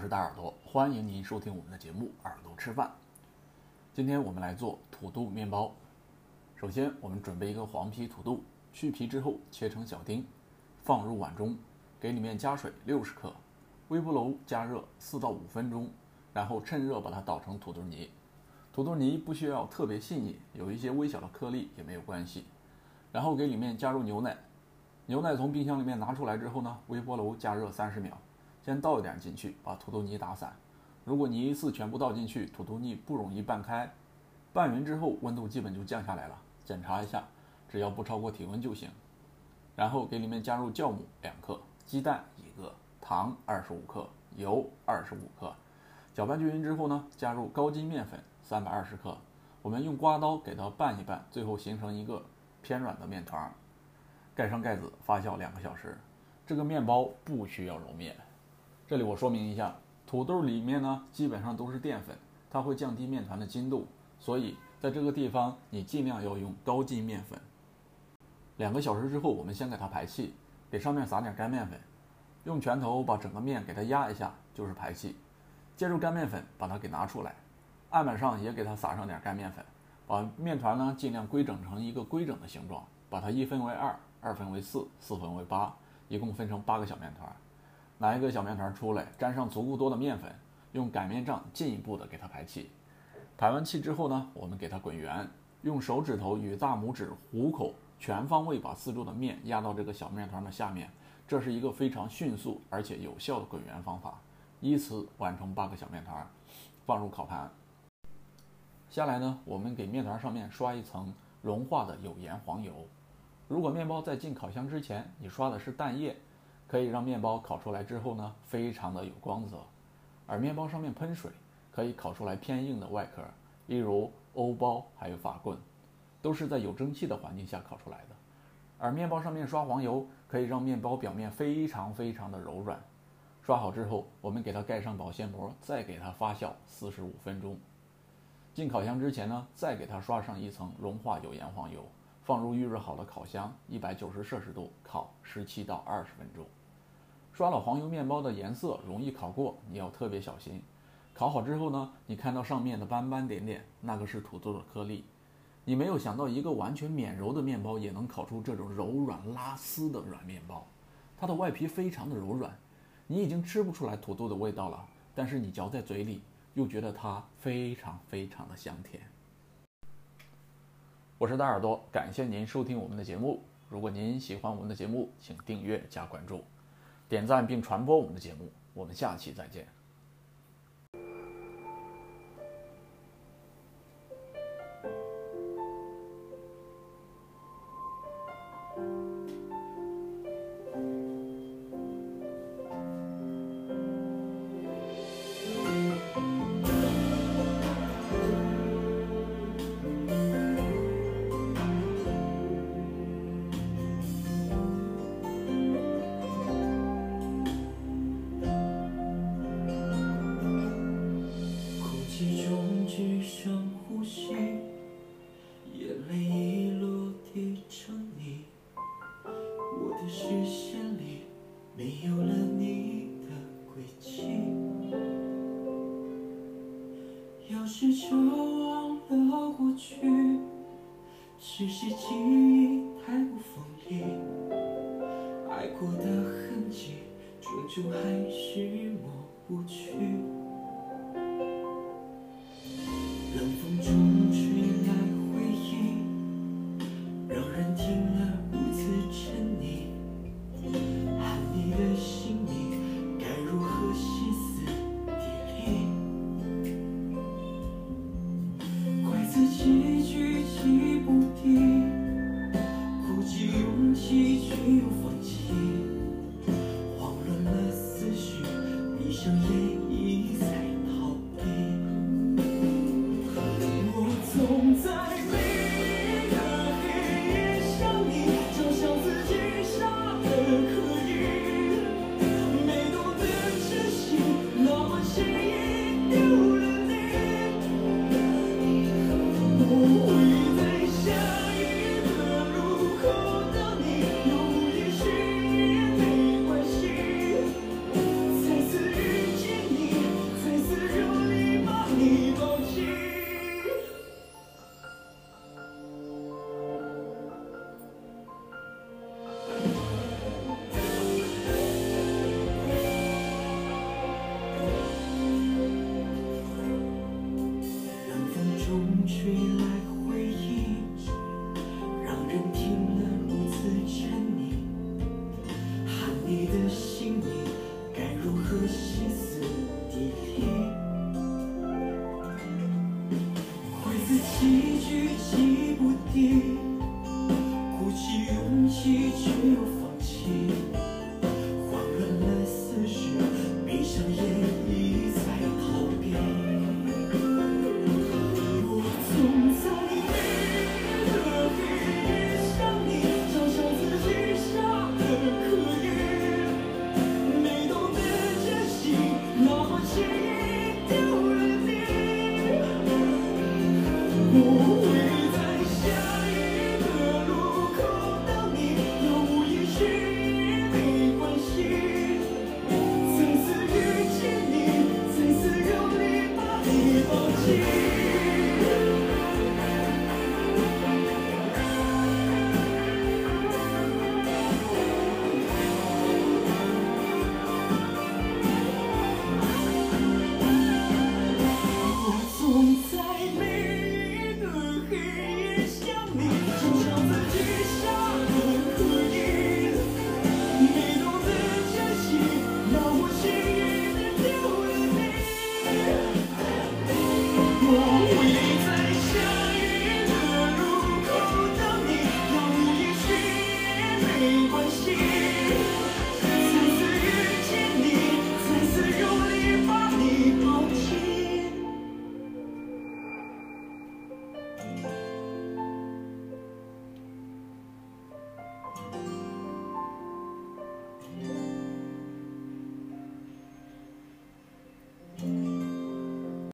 是大耳朵，欢迎您收听我们的节目《耳朵吃饭》。今天我们来做土豆面包。首先，我们准备一个黄皮土豆，去皮之后切成小丁，放入碗中，给里面加水六十克，微波炉加热四到五分钟，然后趁热把它捣成土豆泥。土豆泥不需要特别细腻，有一些微小的颗粒也没有关系。然后给里面加入牛奶，牛奶从冰箱里面拿出来之后呢，微波炉加热三十秒。先倒一点进去，把土豆泥打散。如果你一次全部倒进去，土豆泥不容易拌开。拌匀之后，温度基本就降下来了。检查一下，只要不超过体温就行。然后给里面加入酵母两克，鸡蛋一个，糖二十五克，油二十五克。搅拌均匀之后呢，加入高筋面粉三百二十克。我们用刮刀给它拌一拌，最后形成一个偏软的面团。盖上盖子发酵两个小时。这个面包不需要揉面。这里我说明一下，土豆里面呢基本上都是淀粉，它会降低面团的筋度，所以在这个地方你尽量要用高筋面粉。两个小时之后，我们先给它排气，给上面撒点干面粉，用拳头把整个面给它压一下，就是排气。接入干面粉，把它给拿出来，案板上也给它撒上点干面粉，把面团呢尽量规整成一个规整的形状，把它一分为二，二分为四，四分为八，一共分成八个小面团。拿一个小面团出来，沾上足够多的面粉，用擀面杖进一步的给它排气。排完气之后呢，我们给它滚圆，用手指头与大拇指虎口全方位把四周的面压到这个小面团的下面。这是一个非常迅速而且有效的滚圆方法。依次完成八个小面团，放入烤盘。下来呢，我们给面团上面刷一层融化的有盐黄油。如果面包在进烤箱之前你刷的是蛋液。可以让面包烤出来之后呢，非常的有光泽，而面包上面喷水，可以烤出来偏硬的外壳，例如欧包还有法棍，都是在有蒸汽的环境下烤出来的。而面包上面刷黄油，可以让面包表面非常非常的柔软。刷好之后，我们给它盖上保鲜膜，再给它发酵四十五分钟。进烤箱之前呢，再给它刷上一层融化有盐黄油，放入预热好的烤箱，一百九十摄氏度烤十七到二十分钟。刷了黄油面包的颜色容易烤过，你要特别小心。烤好之后呢，你看到上面的斑斑点点，那个是土豆的颗粒。你没有想到一个完全免揉的面包也能烤出这种柔软拉丝的软面包，它的外皮非常的柔软，你已经吃不出来土豆的味道了，但是你嚼在嘴里又觉得它非常非常的香甜。我是大耳朵，感谢您收听我们的节目。如果您喜欢我们的节目，请订阅加关注。点赞并传播我们的节目，我们下期再见。只剩呼吸，眼泪已落地成泥。我的视线里没有了你的轨迹。要是就忘了过去，只是记忆太过锋利，爱过的痕迹终究还是抹不去。闭上勇气却又放弃，